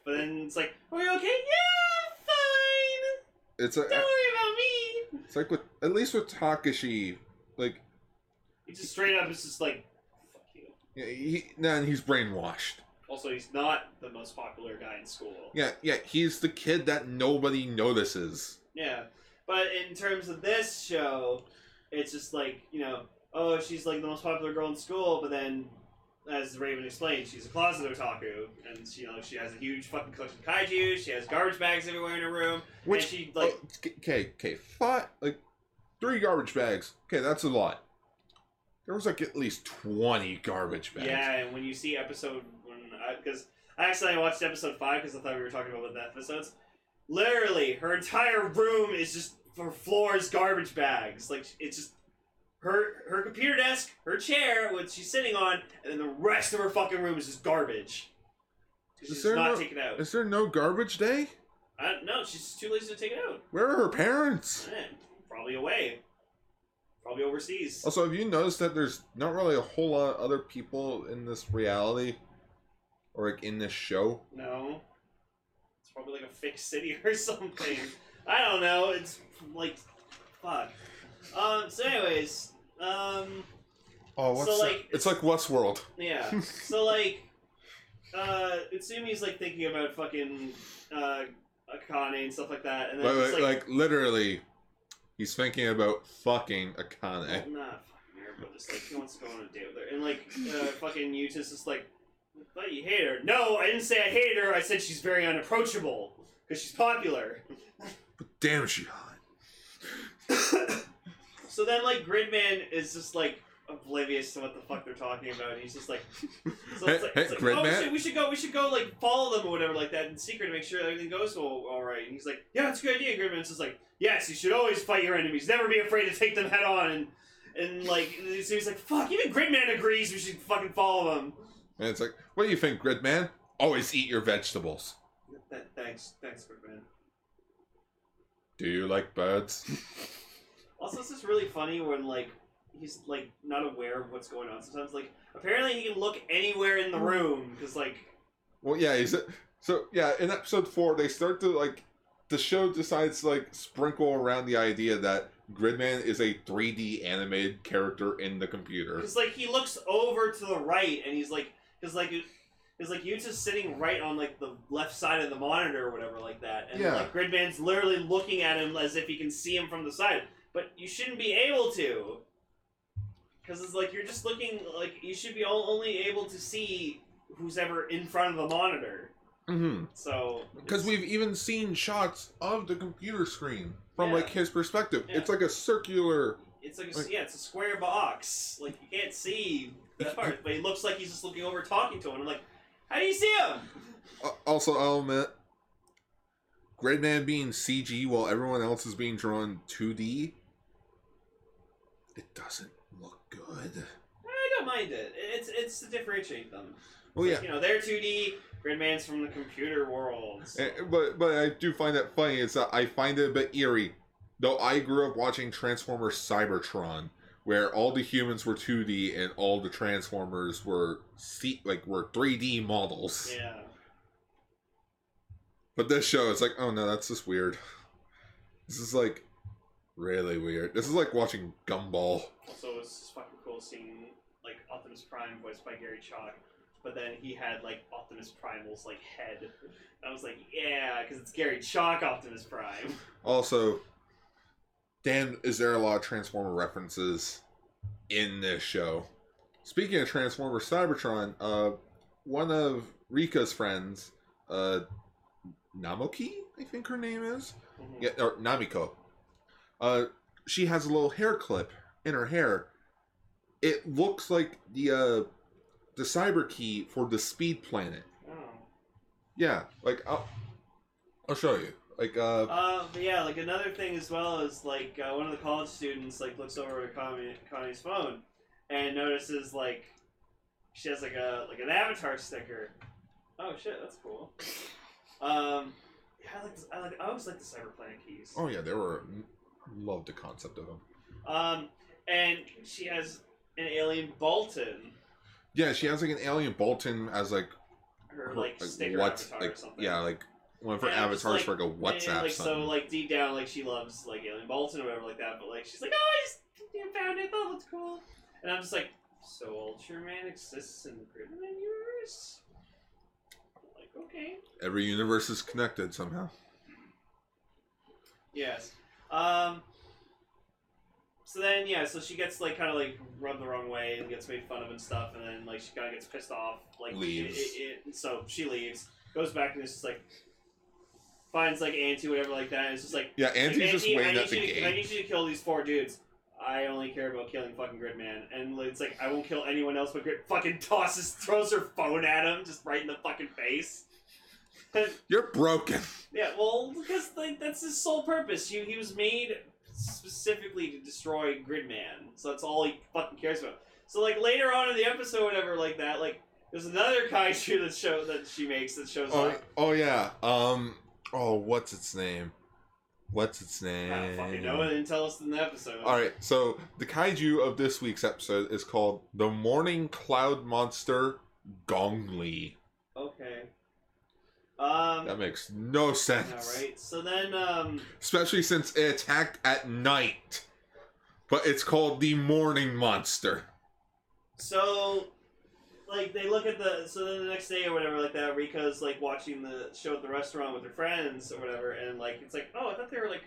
But then it's like, are you okay? Yeah, fine. it's a, Don't worry about me. It's like with at least with Takashi, like He just straight up It's just like, fuck you. yeah, he then he's brainwashed. Also, he's not the most popular guy in school. Yeah, yeah, he's the kid that nobody notices. Yeah, but in terms of this show, it's just like you know, oh, she's like the most popular girl in school, but then, as Raven explained, she's a closet otaku, and she, you know she has a huge fucking collection of kaiju. She has garbage bags everywhere in her room, Which and she like oh, okay, okay, five like three garbage bags. Okay, that's a lot. There was like at least twenty garbage bags. yeah. And when you see episode when because I, actually watched episode five because I thought we were talking about the episodes. Literally, her entire room is just her floor is garbage bags. Like it's just her her computer desk, her chair, what she's sitting on, and then the rest of her fucking room is just garbage. Is She's there not no- taken out. Is there no garbage day? I don't know. She's too lazy to take it out. Where are her parents? Eh, probably away. Probably overseas. Also, have you noticed that there's not really a whole lot of other people in this reality, or like in this show? No. It's probably like a fake city or something. I don't know. It's like fuck. Um so anyways, um Oh, what's So, that? like, It's like Westworld. yeah. so like uh Utsumi's like thinking about fucking uh Akane and stuff like that and then But it's like, like, like literally, he's thinking about fucking well, Akane. not fucking her, but just like he wants to go on a date with her. And like uh fucking Yuta's just like but you hate her. No, I didn't say I hate her, I said she's very unapproachable. Because she's popular. But damn, is she hot. So then, like, Gridman is just like oblivious to what the fuck they're talking about. And he's just like, so it's like, Hey, it's like oh, we should, we should go, we should go, like, follow them or whatever, like that, in secret to make sure everything goes all, all right. And he's like, yeah, that's a good idea. Gridman's just like, yes, you should always fight your enemies, never be afraid to take them head on. And and like, so he's like, fuck, even Gridman agrees we should fucking follow them. And it's like, what do you think, Gridman? Always eat your vegetables. Th- thanks, thanks, Gridman. Do you like birds? Also, this is really funny when like he's like not aware of what's going on. Sometimes, like apparently he can look anywhere in the mm. room because like Well, yeah, he's so yeah. In episode four, they start to like the show decides to like sprinkle around the idea that Gridman is a 3D animated character in the computer. Because like he looks over to the right and he's like, because like, because like Yuta's sitting right on like the left side of the monitor or whatever like that, and Yeah. like Gridman's literally looking at him as if he can see him from the side, but you shouldn't be able to. Because it's like you're just looking like you should be o- only able to see who's ever in front of the monitor. Mm-hmm. So Because we've even seen shots of the computer screen from Yeah. like his perspective. Yeah. It's like a circular. It's like, a, Like- yeah, it's a square box. Like you can't see that part, but he looks like he's just looking over, talking to him. I'm like, how do you see him? Uh, also, I'll admit, Gridman being CG while everyone else is being drawn 2D, it doesn't look good. I don't mind it. It's it's to differentiate them. It's yeah, you know, they're 2D. Gridman's from the computer world. so- Eh, but but I do find that funny. It's that I find it a bit eerie, though. I grew up watching Transformers Cybertron, where all the humans were 2D and all the Transformers were C like were 3D models. yeah. But this show, it's like, oh no, that's just weird. This is like really weird. This is like watching Gumball. Also, it was fucking cool seeing like Optimus Prime voiced by Gary Chalk, but then he had like Optimus Primal's like head. I was like, yeah, because it's Gary Chalk Optimus Prime. Also, Dan, is there a lot of Transformer references in this show? Speaking of Transformer Cybertron, uh, one of Rika's friends, uh, Namoki, I think her name is, Mhm. yeah, or Namiko. Uh, she has a little hair clip in her hair. It looks like the uh, the cyber key for the Speed Planet. Oh. Yeah, like I'll, I'll show you. Like uh, Uh, yeah, like another thing as well is like uh, one of the college students like looks over at Connie, Connie's phone and notices like she has like a like an avatar sticker. Oh shit, that's cool. Um, yeah, I like this, I like I always like the Cyber Planet keys. oh yeah, they were love the concept of them. Um, and she has an alien Baltan, Yeah, she has like an alien Baltan as like her her, like sticker what's avatar like or something. yeah like one of her And avatars like- for like a And, WhatsApp like so, like deep down, like she loves like Alien Baltan or whatever like that. But like she's like, oh, I just found it. That looks cool. And I'm just like, so Ultraman exists in the Gridman universe? Like, okay, Every universe is connected somehow. yes. Um. So then, yeah, so she gets like kind of like rubbed the wrong way and gets made fun of and stuff, and then like she kind of gets pissed off, like Leaves. It, it, so she leaves, goes back and it's just like finds like Anti, whatever like that. And it's just like Yeah, Anti's Like, just Anti, waiting at the to, I need you to kill these four dudes. I only care about killing fucking Gridman. And it's like, I won't kill anyone else but Grid. Fucking tosses, throws her phone at him, just right in the fucking face. You're broken. yeah, well, because like, that's his sole purpose. He, he was made specifically to destroy Gridman. So that's all he fucking cares about. So, like, later on in the episode, whatever, like that, like, there's another kaiju that show that she makes that shows Oh, up. oh yeah. Um. Oh, what's its name? What's its name? I don't fucking know. They didn't tell us in the episode. All right. So the kaiju of this week's episode is called the Morning Cloud Monster Gongli. Um. That makes no sense. All right. So then, um, Especially since it attacked at night. But it's called the Morning Monster. so like they look at the so then the next day or whatever like that, Rika's like watching the show at the restaurant with her friends or whatever, and like it's like, oh, I thought they were like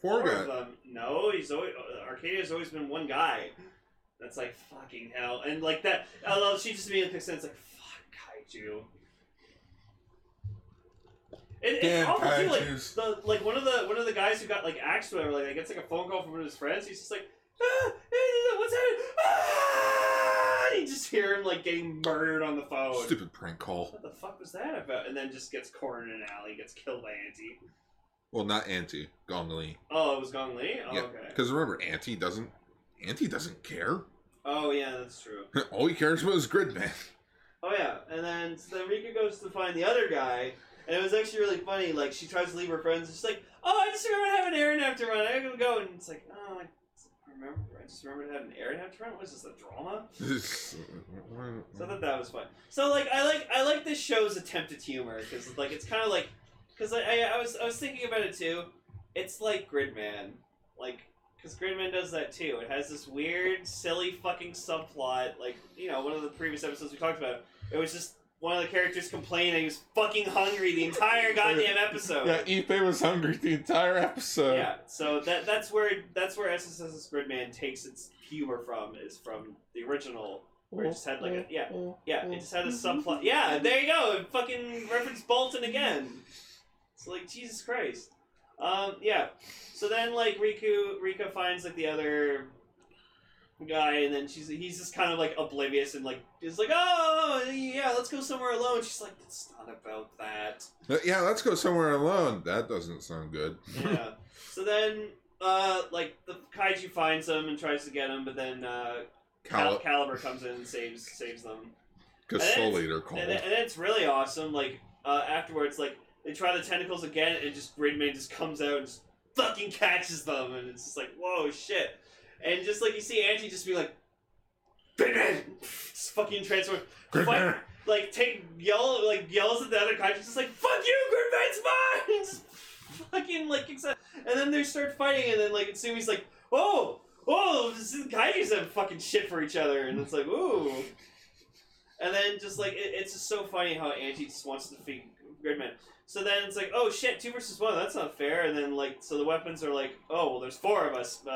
Four four of them. No, he's always Arcadia's always been one guy. That's like fucking hell, and like that. I love she just immediately picks it. It's like fuck kaiju. It, Damn it's awful too. Like the like one of the one of the guys who got like axed or whatever. Like gets like a phone call from one of his friends. He's just like, ah, eh, what's happening? Ah! And you just hear him like getting murdered on the phone. Stupid prank call. What the fuck was that about? And then just gets cornered in an alley, gets killed by Anti. Well, not Anti. Gongli. Oh, it was Gong Li. Oh, Yeah, okay. Because remember, Anti doesn't. Anti doesn't care. Oh yeah, that's true. All he cares about is Gridman. Oh yeah, and then so then Rika goes to find the other guy, and it was actually really funny. Like she tries to leave her friends, she's like, "Oh, I just remember have an errand to run. I gotta go." And it's like, "Oh, I remember. I just remembered I had an errand to run. What is this? A drama?" So I thought that was fun. So like, I like I like this show's attempt at humor because like it's kind of like because I, I I was I was thinking about it too. It's like Gridman, like. Because Gridman does that too. It has this weird, silly fucking subplot. Like, you know, one of the previous episodes we talked about. It was just one of the characters complaining that he was fucking hungry the entire goddamn episode. yeah, Ippei was hungry the entire episode. Yeah, so that that's where that's where SSS Gridman takes its humor from is from the original Where it just had like a yeah, yeah, it just had a subplot. Yeah, there you go. It fucking referenced Baltan again. It's like Jesus Christ. Um, yeah. So then like Riku Rika finds like the other guy and then she's he's just kind of like oblivious and like is like, Oh yeah, let's go somewhere alone. She's like, It's not about that. But yeah, let's go somewhere alone. That doesn't sound good. Yeah. so then uh like the kaiju finds him and tries to get him, but then uh Cal- Cal- Caliber comes in and saves saves them. because Soul Eater called. And then, and then it's really awesome. Like uh, afterwards, like they try the tentacles again, and just Gridman just comes out and just fucking catches them, and it's just like whoa shit. And just like you see Angie just be like, Gridman, just fucking transform, fight, like take yell like yells at the other kaiju, just like fuck you, Gridman's mine. Fucking like accept. And then they start fighting, and then like Sumi's like, oh. Oh, this is kaijus have fucking shit for each other, and it's like, ooh. And then just like it, it's just so funny how Angie just wants to defeat Gridman. So then it's like, oh shit, two versus one, that's not fair. And then like, so the weapons are like, oh well, there's four of us. Uh,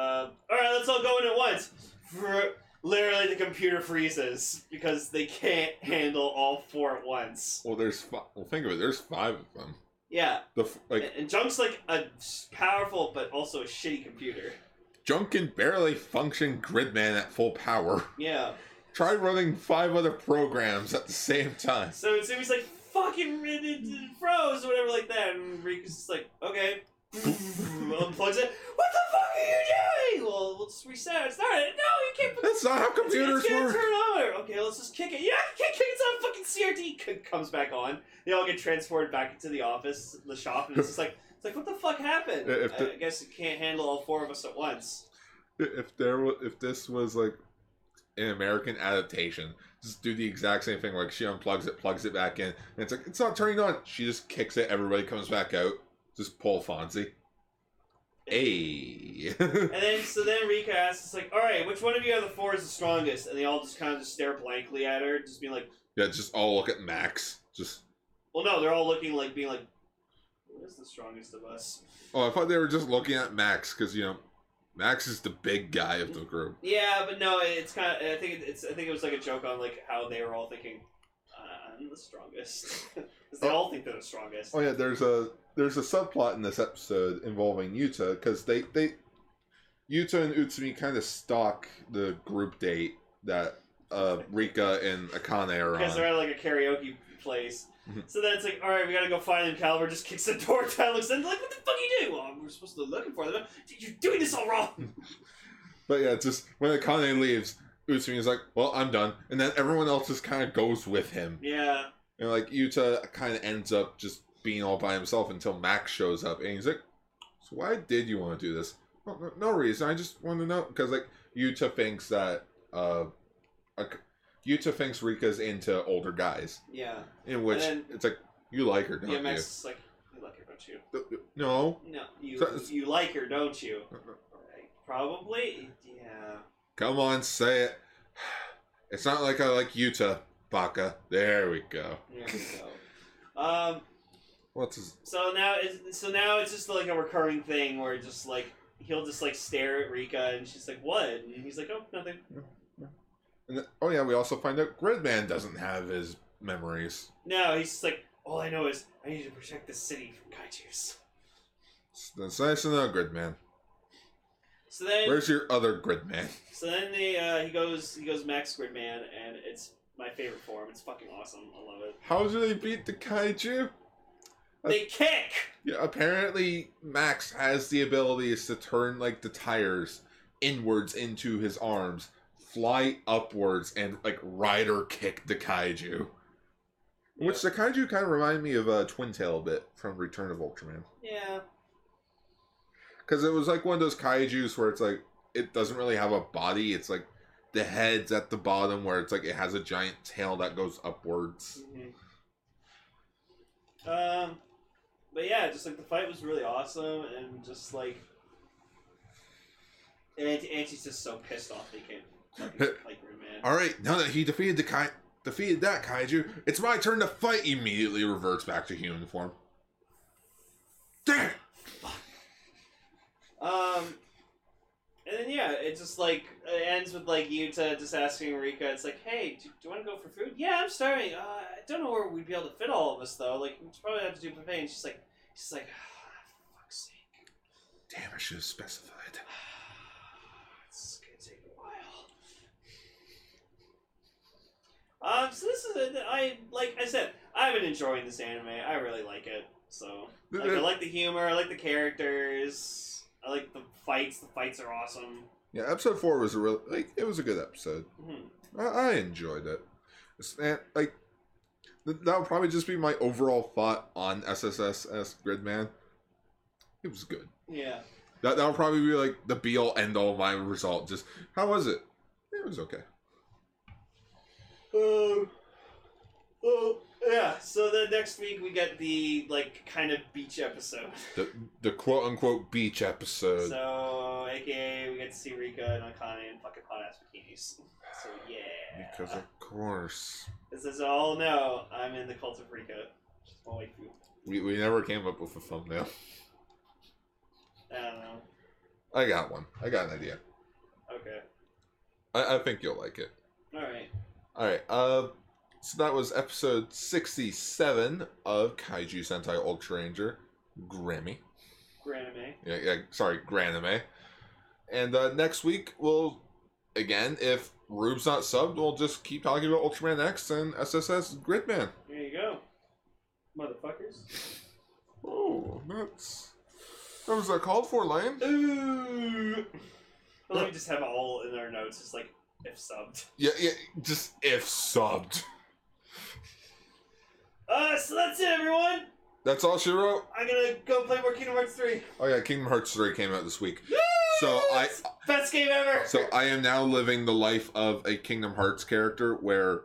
all right, let's all go in at once. Fr- Literally, the computer freezes because they can't handle all four at once. well, there's fi- well, think of it. There's five of them. Yeah, The f- like and, and Junk's like a powerful but also a shitty computer. Junk can barely function Gridman at full power. Yeah. Try running five other programs at the same time. So Sumi's like, fucking it, it, it froze or whatever like that, and Riku's just like, okay. Unplugs it. What the fuck are you doing? Well, let's reset it. Start it. No, you can't. That's not how computers it's work. turn on. Okay, let's just kick it. Yeah, kick it. It's on fucking CRT. C- comes back on. They all get transported back into the office, the shop, and it's just like, it's like, what the fuck happened? The- I, I guess it can't handle all four of us at once. If there was, if this was like an American adaptation, just do the exact same thing. Like she unplugs it, plugs it back in, and it's like it's not turning on. She just kicks it. Everybody comes back out. Just pull Fonzie. Hey. And then, so then Rika asks, it's like, all right, which one of you are the four is the strongest? And they all just kind of just stare blankly at her, just being like, yeah, just all look at Max. Just well, no, they're all looking like, being like, who is the strongest of us? oh, I thought they were just looking at Max because you know Max is the big guy of the group. Yeah, but no, it's kind of, I think it's, I think it was like a joke on like how they were all thinking, uh, I'm the strongest. Because they Oh. all think they're the strongest. Oh yeah, there's a there's a subplot in this episode involving Yuta because they they Yuta and Utsumi kind of stalk the group date that uh, Rika and Akane are on. Because they're at like a karaoke place. So then it's like, all right, we gotta go find them. Caliber just kicks the door down, looks in, like, what the fuck you do? Well, we're supposed to be looking for them. You're doing this all wrong. But yeah, it's just when the Akane leaves, Utsumi is like, "Well, I'm done," and then everyone else just kind of goes with him. yeah. And like Yuta kind of ends up just being all by himself until Max shows up, and he's like, "So why did you want to do this?" Well, no, reason. I just want to know because like Yuta thinks that uh, Yuta thinks Rika's into older guys, Yeah. in which And it's like you like her, don't you? Yeah, you? Max is like, you like her, don't you? No. No, you So- you like her, don't you? Probably. Yeah. Come on, say it. It's not like I like Yuta, Baka. There we go. There we go. Um. What's his? So now, it's, so now it's just like a recurring thing where just like he'll just like stare at Rika and she's like, "What?" And he's like, "Oh, nothing." And then, oh yeah, we also find out Gridman doesn't have his memories. No, he's just like, "All I know is I need to protect the city from kaiju's." That's nice to know, Gridman. So then, Where's your other Gridman? so then they, uh, he goes, he goes Max Gridman, and it's my favorite form. It's fucking awesome. I love it. How do they beat the kaiju? They kick. Yeah, apparently Max has the abilities to turn like the tires inwards into his arms, fly upwards, and like rider kick the kaiju. Which the kaiju kind of remind me of uh, Twin Tail a bit from Return of Ultraman. Yeah. Because it was like one of those kaijus where it's like it doesn't really have a body. It's like the head's at the bottom where it's like it has a giant tail that goes upwards. Mhm. Um, but yeah, just like the fight was really awesome, and just like, and Anti- Anti's just so pissed off they can't fucking fight Gridman. All right, now that he defeated the kai defeated that kaiju, it's my turn to fight. Immediately reverts back to human form. Damn. Um, and then yeah, it, just like it ends with like Yuta just asking Rika. It's like, hey, do, do you want to go for food? Yeah, I'm starving. Uh, I don't know where we'd be able to fit all of us though. Like, we probably have to do buffet. And she's like, she's like, ah, fuck's sake. Damn, I should have specified. It's gonna take a while. Um, so this is a, I like I said, I've been enjoying this anime. I really like it. So like, I like the humor. I like the characters. I like the fights. The fights are awesome. Yeah, episode four was a real like it was a good episode. Mhm. I, I enjoyed it. And, like that'll probably just be my overall thought on SSSS Gridman. It was good. Yeah. That that'll probably be like the be all end all of my result. Just how was it? It was okay. Um. Well, yeah. So then next week we get the like kind of beach episode. The the quote unquote beach episode. So, aka we get to see Rika and Akane in fucking hot ass bikinis. So yeah. because of course This is all no. I'm in the cult of Rika. She's my waifu. we we never came up with a thumbnail. I don't know. I got one. I got an idea. Okay. I, I think you'll like it. All right. All right. Uh, so that was episode sixty-seven of Kaiju Sentai Ultra Ranger, Grammy. Granime. Yeah, yeah. Sorry, Granime. And uh, next week we'll again, if Rube's not subbed, we'll just keep talking about Ultraman X and SSS Gridman. There you go. Motherfuckers. Oh, that's what was that called for, Lane? Ooh. Well, let me just have it all in our notes, just like if subbed. Yeah, yeah. Just if subbed. Uh, so that's it, everyone. That's all she wrote. I'm gonna go play more Kingdom Hearts 3. Oh yeah, Kingdom Hearts 3 came out this week. So I Best game ever! so I am now living the life of a Kingdom Hearts character where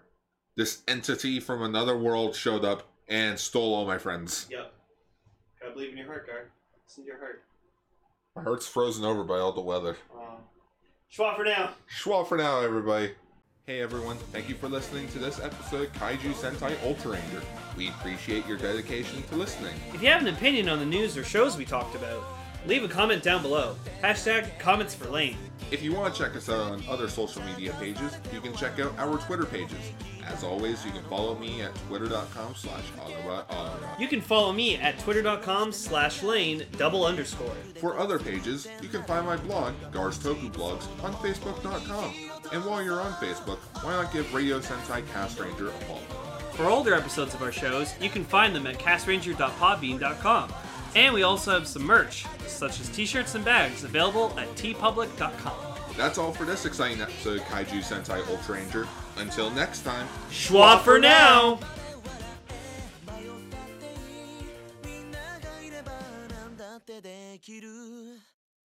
this entity from another world showed up and stole all my friends. Yep. Gotta believe in your heart, Gar. Listen to your heart. My heart's frozen over by all the weather. Um, Schwa for now. Schwa for now, everybody. Hey everyone, thank you for listening to this episode of Kaiju Sentai Ultra Ranger. We appreciate your dedication to listening. If you have an opinion on the news or shows we talked about, leave a comment down below. Hashtag comments for Lane. If you want to check us out on other social media pages, you can check out our Twitter pages. As always, you can follow me at twitter.com slash You can follow me at twitter.com slash lane double underscore. For other pages, you can find my blog, Gars Toku Blogs, on Facebook.com. And while you're on Facebook, why not give Radio Sentai Cast Ranger a follow? For older episodes of our shows, you can find them at castranger.podbean.com. And we also have some merch, such as t-shirts and bags, available at teepublic.com. That's all for this exciting episode of Kaiju Sentai Ultra Ranger. Until next time, Schwa for now! 迷